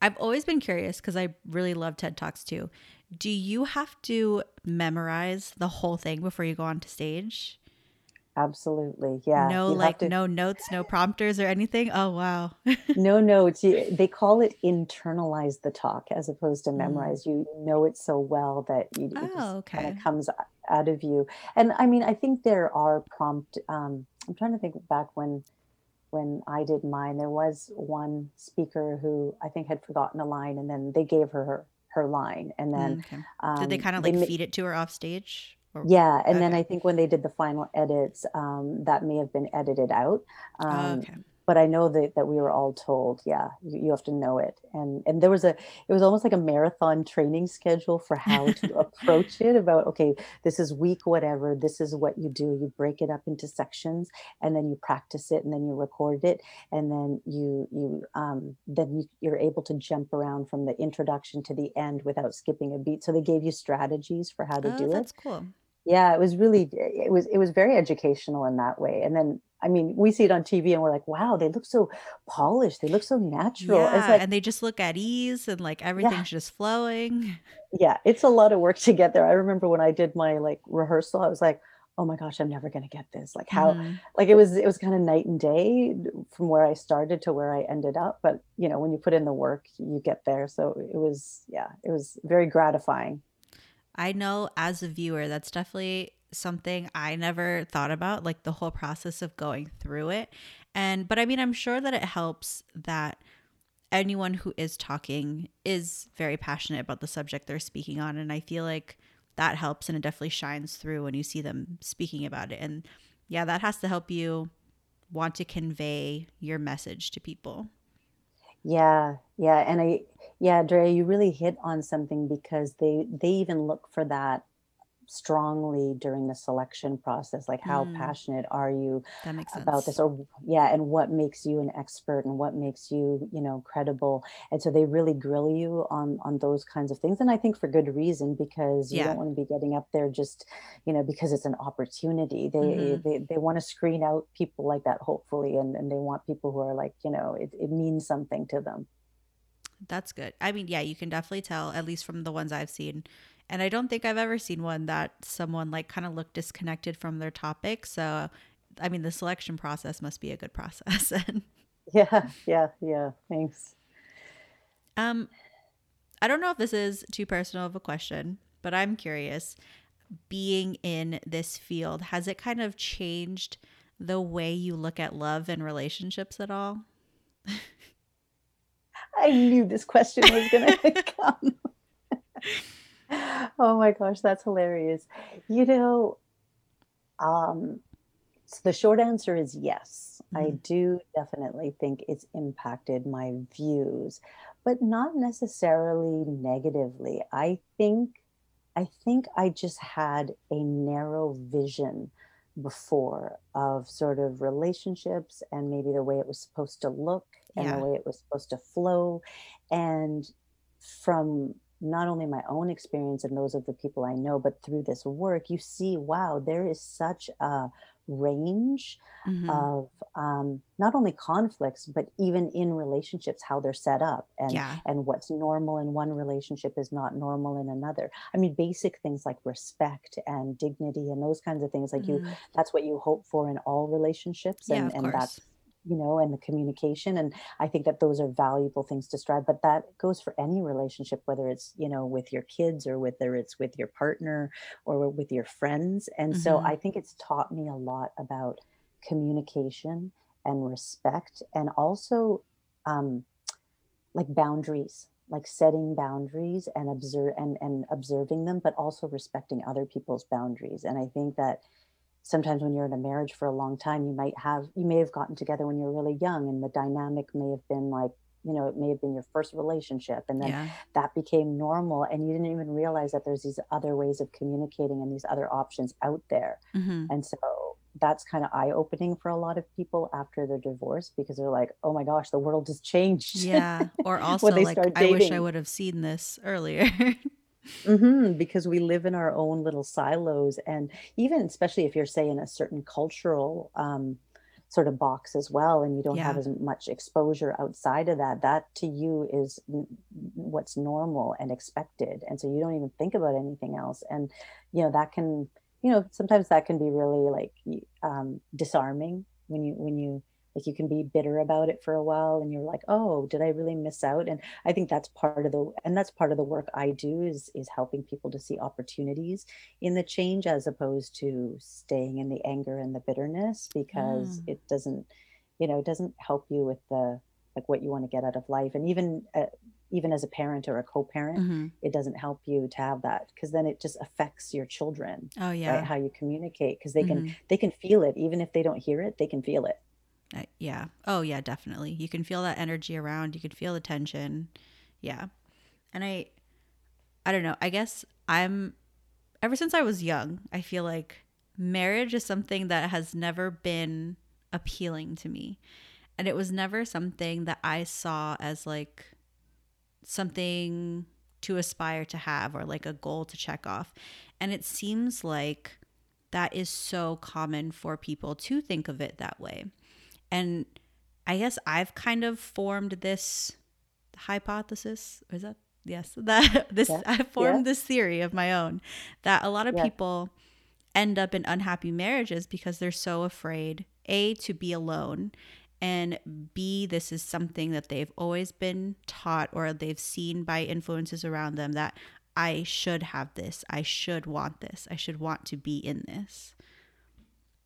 I've always been curious because I really love TED Talks too. Do you have to memorize the whole thing before you go on to stage? Absolutely. Yeah. No, You like to no notes, no prompters or anything. Oh, wow. no notes. They call it internalize the talk as opposed to Mm. memorize. You know it so well that you, it Oh, kind okay. of comes out of you. And I mean, I think there are prompt. Um, I'm trying to think back when when I did mine. There was one speaker who I think had forgotten a line, and then they gave her her her, line, and then Mm, okay. Did they um, kind of like ma- feed it to her off stage? Or yeah, and then. I think when they did the final edits, um, that may have been edited out. Um, okay. But I know that that we were all told, yeah, you, you have to know it. And and there was a it was almost like a marathon training schedule for how to approach it about okay, this is week whatever, this is what you do. You break it up into sections and then you practice it and then you record it and then you you um then you, you're able to jump around from the introduction to the end without skipping a beat. So they gave you strategies for how to Oh, do it that's cool. Yeah, it was really it was it was very educational in that way. And then I mean, we see it on TV and we're like, wow, they look so polished. They look so natural. It's Yeah, like, and they just look at ease and like yeah, everything's just flowing. yeah, it's a lot of work to get there. I remember when I did my like rehearsal, I was like, oh my gosh, I'm never gonna get this. Like how hmm like it was it was kind of night and day from where I started to where I ended up. But you know, when you put in the work, you get there. So it was yeah, it was very gratifying. I know as a viewer, that's definitely something I never thought about, like the whole process of going through it. And, but I mean, I'm sure that it helps that anyone who is talking is very passionate about the subject they're speaking on. And I feel like that helps and it definitely shines through when you see them speaking about it. And yeah, that has to help you want to convey your message to people. Yeah, yeah, and I yeah, Drea, you really hit on something because they they even look for that strongly during the selection process. Like, how Mm, passionate are you about this? Or yeah, and what makes you an expert and what makes you, you know, credible? And so they really grill you on on those kinds of things. And I think for good reason because you Yeah. don't want to be getting up there just, you know, because it's an opportunity. They hmm they they want to screen out people like that, hopefully, and and they want people who are like, you know, it, it means something to them. That's good. I mean, yeah, you can definitely tell, at least from the ones I've seen. And I don't think I've ever seen one that someone like kind of looked disconnected from their topic. So, I mean, the selection process must be a good process. And Yeah, yeah, yeah. Thanks. um, I don't know if this is too personal of a question, but I'm curious. Being in this field, has it kind of changed the way you look at love and relationships at all? I knew this question was gonna come. Oh my gosh, that's hilarious. You know, um, so the short answer is yes. I Mhm. do definitely think it's impacted my views, but not necessarily negatively. I think I think I just had a narrow vision before of sort of relationships and maybe the way it was supposed to look and the way it was supposed to flow. And from not only my own experience and those of the people I know, but through this work, you see, wow, there is such a range hmm of um, not only conflicts, but even in relationships, how they're set up and Yeah. and what's normal in one relationship is not normal in another. I mean, basic things like respect and dignity and those kinds of things, like you, Mhm. that's what you hope for in all relationships, and of and course. that's you know, and the communication. And I think that those are valuable things to strive. But that goes for any relationship, whether it's you know with your kids or whether it's with your partner or with your friends. And so hmm I think it's taught me a lot about communication and respect and also um, like boundaries like setting boundaries and observe and, and observing them but also respecting other people's boundaries and i think that sometimes when you're in a marriage for a long time you might have you may have gotten together when you're really young and the dynamic may have been like you know it may have been your first relationship and then Yeah. that became normal and you didn't even realize that there's these other ways of communicating and these other options out there hmm and so that's kind of eye opening for a lot of people after their divorce because they're like oh my gosh the world has changed Yeah. Or also, when they like, I wish I would have seen this earlier. hmm because we live in our own little silos and even especially if you're say in a certain cultural um, sort of box as well and you don't have as much exposure outside of that that to you is n- what's normal and expected and so you don't even think about anything else and you know that can you know sometimes that can be really like um, disarming when you when you like you can be bitter about it for a while and you're like oh did i really miss out? And i think that's part of the and that's part of the work i do is is helping people to see opportunities in the change as opposed to staying in the anger and the bitterness because Mm. it doesn't you know it doesn't help you with the like what you want to get out of life. And even uh, even as a parent or a co-parent hmm it doesn't help you to have that because then it just affects your children Oh, right? yeah. how you communicate because they can hmm they can feel it. Even if they don't hear it they can feel it Uh, yeah. Oh, yeah, definitely. You can feel that energy around. You can feel the tension. Yeah. And I, I don't know. I guess I'm, ever since I was young, I feel like marriage is something that has never been appealing to me. And it was never something that I saw as like something to aspire to have or like a goal to check off. And it seems like that is so common for people to think of it that way. And I guess I've kind of formed this hypothesis. Is that yes? That this yeah I yeah formed this theory of my own that a lot of yeah people end up in unhappy marriages because they're so afraid a to be alone and b this is something that they've always been taught or they've seen by influences around them that I should have this. I should want this. I should want to be in this.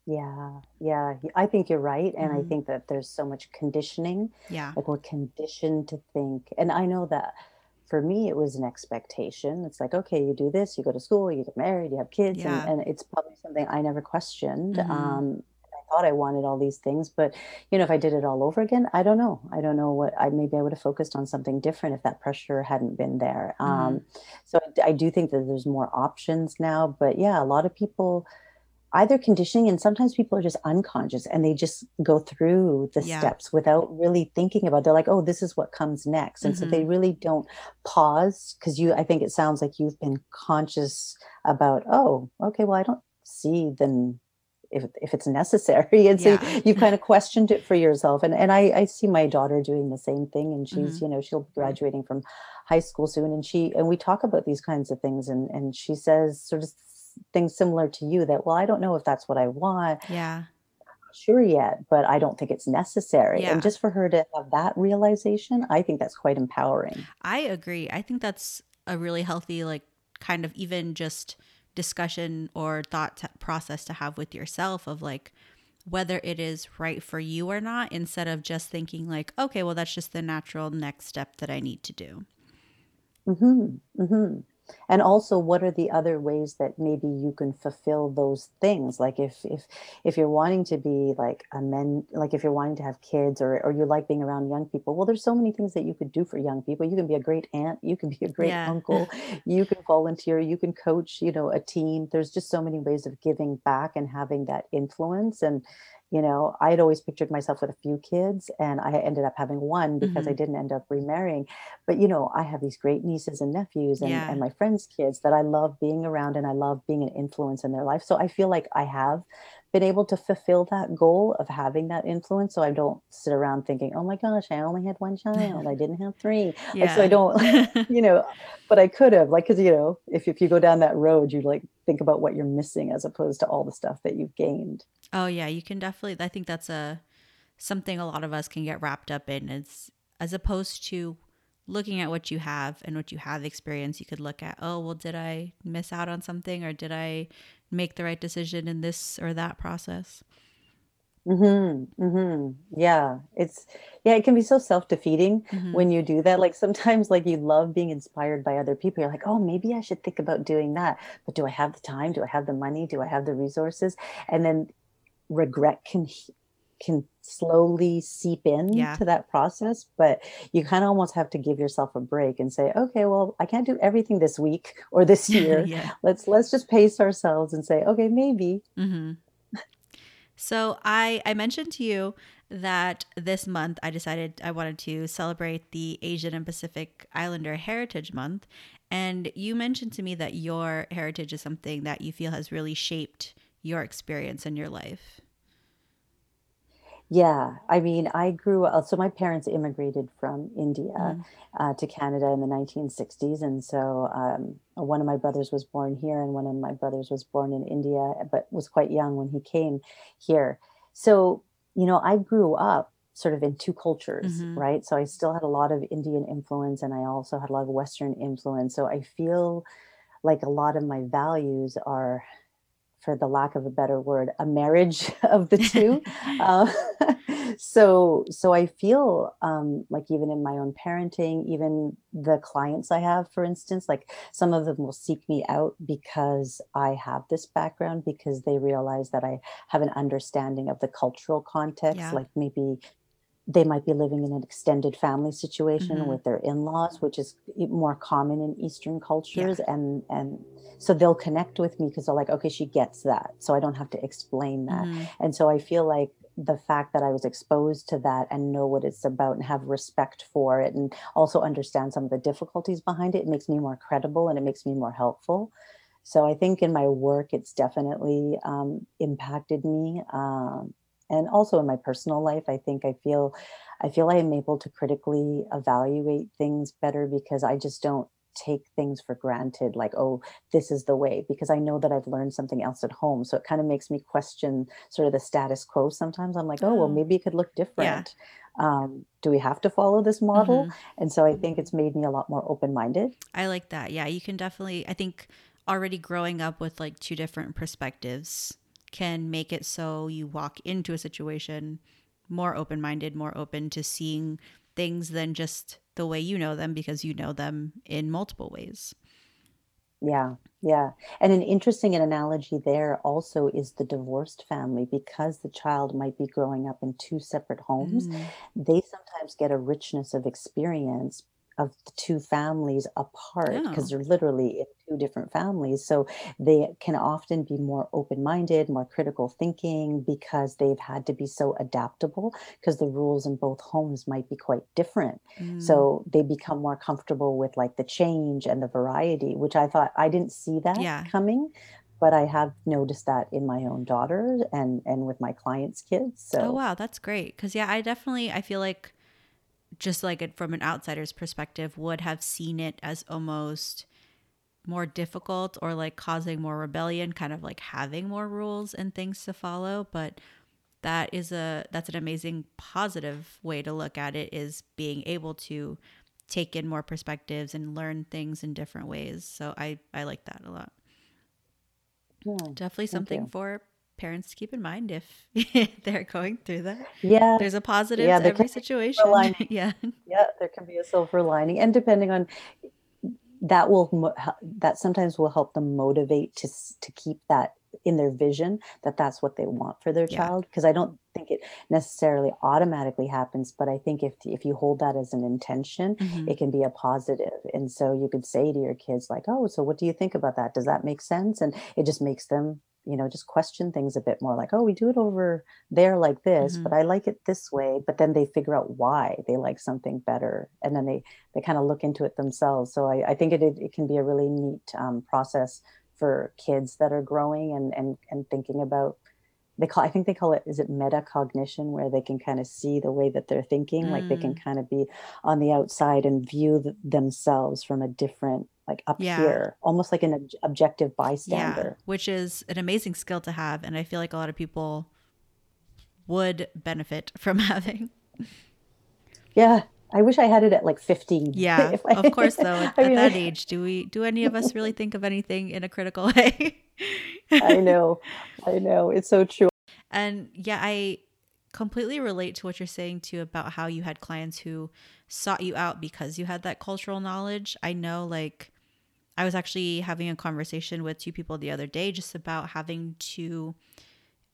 Yeah, yeah, I think you're right. And I hmm think that there's so much conditioning. Yeah. Like we're conditioned to think. And I know that for me, it was an expectation. It's like, okay, you do this, you go to school, you get married, you have kids, and, Yeah. and it's probably something I never questioned. hmm Um, I thought I wanted all these things, but you know, if I did it all over again, I don't know. I don't know what I maybe I would have focused on something different if that pressure hadn't been there. hmm Um, so I, I do think that there's more options now, but yeah, a lot of people either conditioning and sometimes people are just unconscious and they just go through the Yeah. steps without really thinking about it. they're like oh this is what comes next and so hmm they really don't pause because you i think it sounds like you've been conscious about oh okay well i don't see then if, if it's necessary and so Yeah. you've kind of questioned it for yourself and and I, I see my daughter doing the same thing and she's hmm you know she'll be graduating from high school soon and she and we talk about these kinds of things and and she says sort of things similar to you that well i don't know if that's what i want Yeah. sure yet but i don't think it's necessary and just for her to have that realization i think that's quite empowering I agree. I think that's a really healthy, like, kind of even just discussion or thought t- process to have with yourself of like whether it is right for you or not, instead of just thinking, like, okay, well, that's just the natural next step that I need to do. hmm hmm and also what are the other ways that maybe you can fulfill those things? Like if if if you're wanting to be like a men like if you're wanting to have kids or or you like being around young people well there's so many things that you could do for young people. You can be a great aunt you can be a great Yeah. uncle you can volunteer you can coach you know a team. There's just so many ways of giving back and having that influence. And you know i had always pictured myself with a few kids and i ended up having one because i hmm didn't end up remarrying. But you know i have these great nieces and nephews and and my friends kids that i love being around and i love being an influence in their life. So i feel like i have been able to fulfill that goal of having that influence. So i don't sit around thinking oh my gosh i only had one child. I didn't have three. Like so i don't you know but i could have like because you know if, if you go down that road you like think about what you're missing as opposed to all the stuff that you've gained oh, yeah. You can definitely, I think that's a something a lot of us can get wrapped up in. It's as opposed to looking at what you have and what you have experienced, you could look at, oh, well, did I miss out on something or did I make the right decision in this or that process? Mm-hmm. Mm-hmm. Yeah. It's yeah, it can be so self-defeating hmm when you do that. Like sometimes like you love being inspired by other people. You're like, oh, maybe I should think about doing that. But do I have the time? Do I have the money? Do I have the resources? And then regret can can slowly seep in Yeah. to that process, but you kind of almost have to give yourself a break and say, okay, well, I can't do everything this week or this year. yeah. Let's let's just pace ourselves and say, okay, maybe. hmm So I I mentioned to you that this month I decided I wanted to celebrate the Asian and Pacific Islander Heritage Month, and you mentioned to me that your heritage is something that you feel has really shaped your experience in your life. Yeah, I mean, I grew up, so my parents immigrated from India Mm, uh, to Canada in the 1960s. And so um, one of my brothers was born here, and one of my brothers was born in India, but was quite young when he came here. So, you know, I grew up sort of in two cultures, hmm right? So I still had a lot of Indian influence, and I also had a lot of Western influence. So I feel like a lot of my values are for the lack of a better word, a marriage of the two. Uh, so, so I feel um, like even in my own parenting, even the clients I have, for instance, like some of them will seek me out because I have this background because they realize that I have an understanding of the cultural context, yeah. like maybe they might be living in an extended family situation hmm with their in-laws which is more common in eastern Yeah. cultures and and so they'll connect with me because they're like okay she gets that so i don't have to explain that. Hmm and so i feel like the fact that i was exposed to that and know what it's about and have respect for it and also understand some of the difficulties behind it, it makes me more credible and it makes me more helpful. So I think in my work, it's definitely um, impacted me, um, and also in my personal life. I think I feel, I feel I am able to critically evaluate things better because I just don't take things for granted. Like, oh, this is the way, because I know that I've learned something else at home. So it kind of makes me question sort of the status quo. Sometimes I'm like, oh, well, Oh, maybe it could look yeah. different. Um, do we have to follow this model? hmm And so I think it's made me a lot more open minded. I like that. Yeah, you can definitely, I think already growing up with like two different perspectives can make it so you walk into a situation more open minded, more open to seeing things than just the way you know them because you know them in multiple ways. Yeah, yeah. And an interesting analogy there also is the divorced family because the child might be growing up in two separate homes. Mm. They sometimes get a richness of experience of the two families apart because Oh. they're literally in two different families. So they can often be more open-minded, more critical thinking because they've had to be so adaptable because the rules in both homes might be quite different. Mm. So they become more comfortable with like the change and the variety, which I thought I didn't see that Yeah. coming, but I have noticed that in my own daughter and and with my clients' kids. Oh So, wow, that's great. Cuz yeah, I definitely I feel like just like it from an outsider's perspective would have seen it as almost more difficult or like causing more rebellion, kind of like having more rules and things to follow, but that is a that's an amazing positive way to look at it is being able to take in more perspectives and learn things in different ways. So I I like that a lot. yeah, Definitely something for parents to keep in mind if they're going through that. Yeah, There's a positive yeah, to every be a silver situation. yeah. Yeah, there can be a silver lining, and depending on that will that sometimes will help them motivate to to keep that in their vision that that's what they want for their Yeah. child because I don't think it necessarily automatically happens but I think if if you hold that as an intention hmm it can be a positive and so you could say to your kids like oh so what do you think about that does that make sense and it just makes them you know just question things a bit more like oh we do it over there like this but hmm I like it this way but then they figure out why they like something better and then they they kind of look into it themselves. So I, I think it, it, can be a really neat um, process for kids that are growing and, and, and thinking about, they call, I think they call it, is it metacognition, where they can kind of see the way that they're thinking, like they can Mm. kind of be on the outside and view th- themselves from a different, like up Yeah. here, almost like an ob- objective Yeah. bystander. Which is an amazing skill to have. And I feel like a lot of people would benefit from having. Yeah. I wish I had it at like 15. Yeah. I, Of course, though, at mean, that age, do we, do any of us really think of anything in a critical way? I know, I know. It's so true. and yeah, I, completely relate to what you're saying too about how you had clients who sought you out because you had that cultural knowledge. I know like I was actually having a conversation with two people the other day just about having to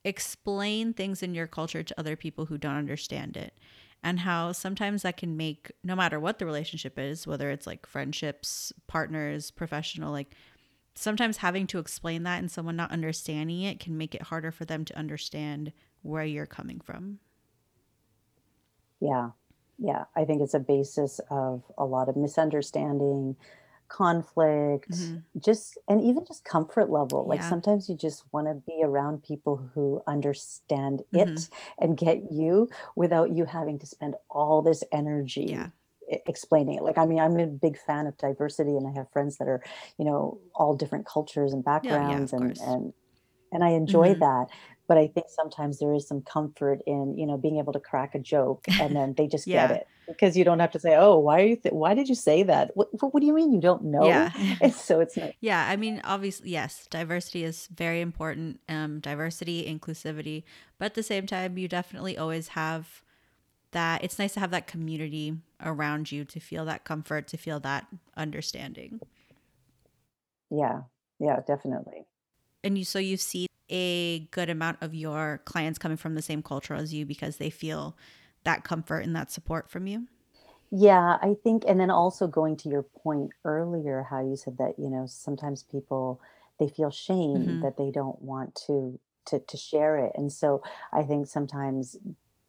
explain things in your culture to other people who don't understand it and how sometimes that can make no matter what the relationship is whether it's like friendships partners professional like sometimes having to explain that and someone not understanding it can make it harder for them to understand where you're coming from Yeah. Yeah. I think it's a basis of a lot of misunderstanding, conflict, hmm just and even just comfort level. Like yeah sometimes you just want to be around people who understand hmm it and get you without you having to spend all this energy e- explaining it. Like I mean, I'm a big fan of diversity and I have friends that are, you know, all different cultures and yeah yeah backgrounds and course and and I enjoy hmm that. But I think sometimes there is some comfort in, you know, being able to crack a joke and then they just get it because you don't have to say, "Oh, why are you th- why did you say that? What, what what do you mean you don't know?" yeah And so it's not Yeah, I mean, obviously, yes, diversity is very important. Um, diversity, inclusivity, but at the same time, you definitely always have that. It's nice to have that community around you to feel that comfort, to feel that understanding. yeah. Yeah, definitely. And you, so you see a good amount of your clients coming from the same culture as you because they feel that comfort and that support from you. Yeah, I think and then also going to your point earlier how you said that, you know, sometimes people they feel shame hmm that they don't want to to to share it. And so I think sometimes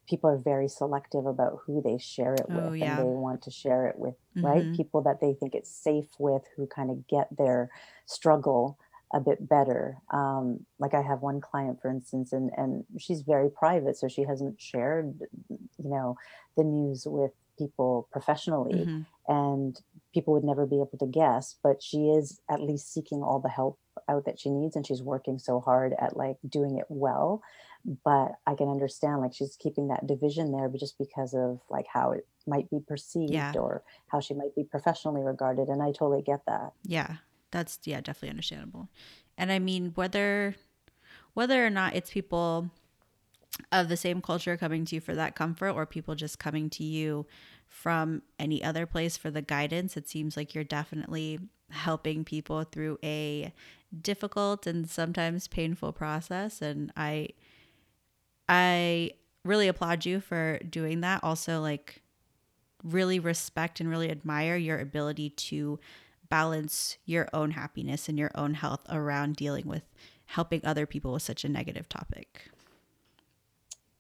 people are very selective about who they share it Oh with and they want to share it with, right? hmm People that they think it's safe with who kind of get their struggle a bit better. Um, like I have one client, for instance, and and she's very private, so she hasn't shared, you know, the news with people professionally, hmm and people would never be able to guess. But she is at least seeking all the help out that she needs, and she's working so hard at like doing it well but I can understand like she's keeping that division there, but just because of like how it might be perceived Yeah. or how she might be professionally regarded. And I totally get that. Yeah. That's yeah, definitely understandable. And I mean, whether whether or not it's people of the same culture coming to you for that comfort or people just coming to you from any other place for the guidance, it seems like you're definitely helping people through a difficult and sometimes painful process and I I really applaud you for doing that. Also like really respect and really admire your ability to balance your own happiness and your own health around dealing with helping other people with such a negative topic.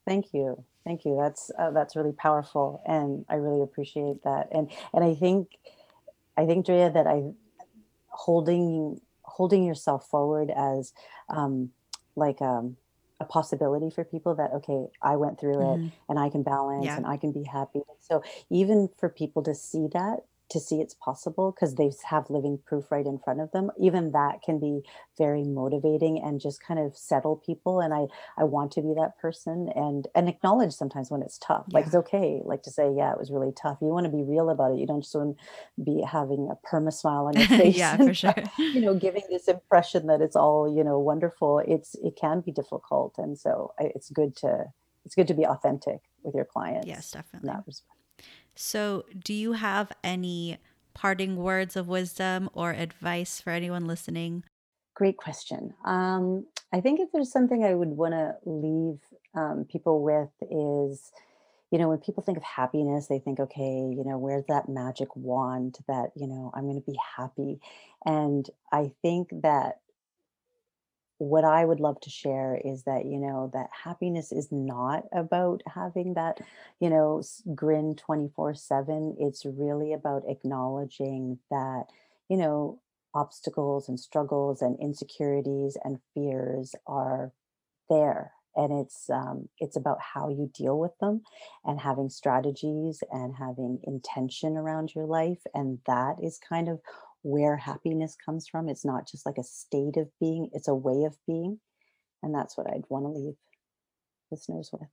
Thank you. Thank you. That's uh, that's really powerful, and I really appreciate that. And and I think I think Drea that I holding holding yourself forward as um, like um, a possibility for people that okay i went through it hmm and i can balance Yeah. and i can be happy so even for people to see that to see it's possible because they have living proof right in front of them. Even that can be very motivating and just kind of settle people and i i want to be that person and and acknowledge sometimes when it's tough. Like it's okay like to say yeah it was really tough. You want to be real about it. You don't just want to be having a perma smile on your face yeah, for sure. you know giving this impression that it's all you know wonderful. It's it can be difficult and so it's good to it's good to be authentic with your yes, clients in definitely. So, do you have any parting words of wisdom or advice for anyone listening? great question um i think if there's something i would want to leave um, people with is you know when people think of happiness they think okay you know where's that magic wand that you know i'm going to be happy and i think that what I would love to share is that, you know, that happiness is not about having that, you know, grin 24/7. It's really about acknowledging that, you know, obstacles and struggles and insecurities and fears are there. And it's um, it's about how you deal with them and having strategies and having intention around your life. And that is kind of where happiness comes from. It's not just like a state of being, it's a way of being. And that's what I'd want to leave listeners with.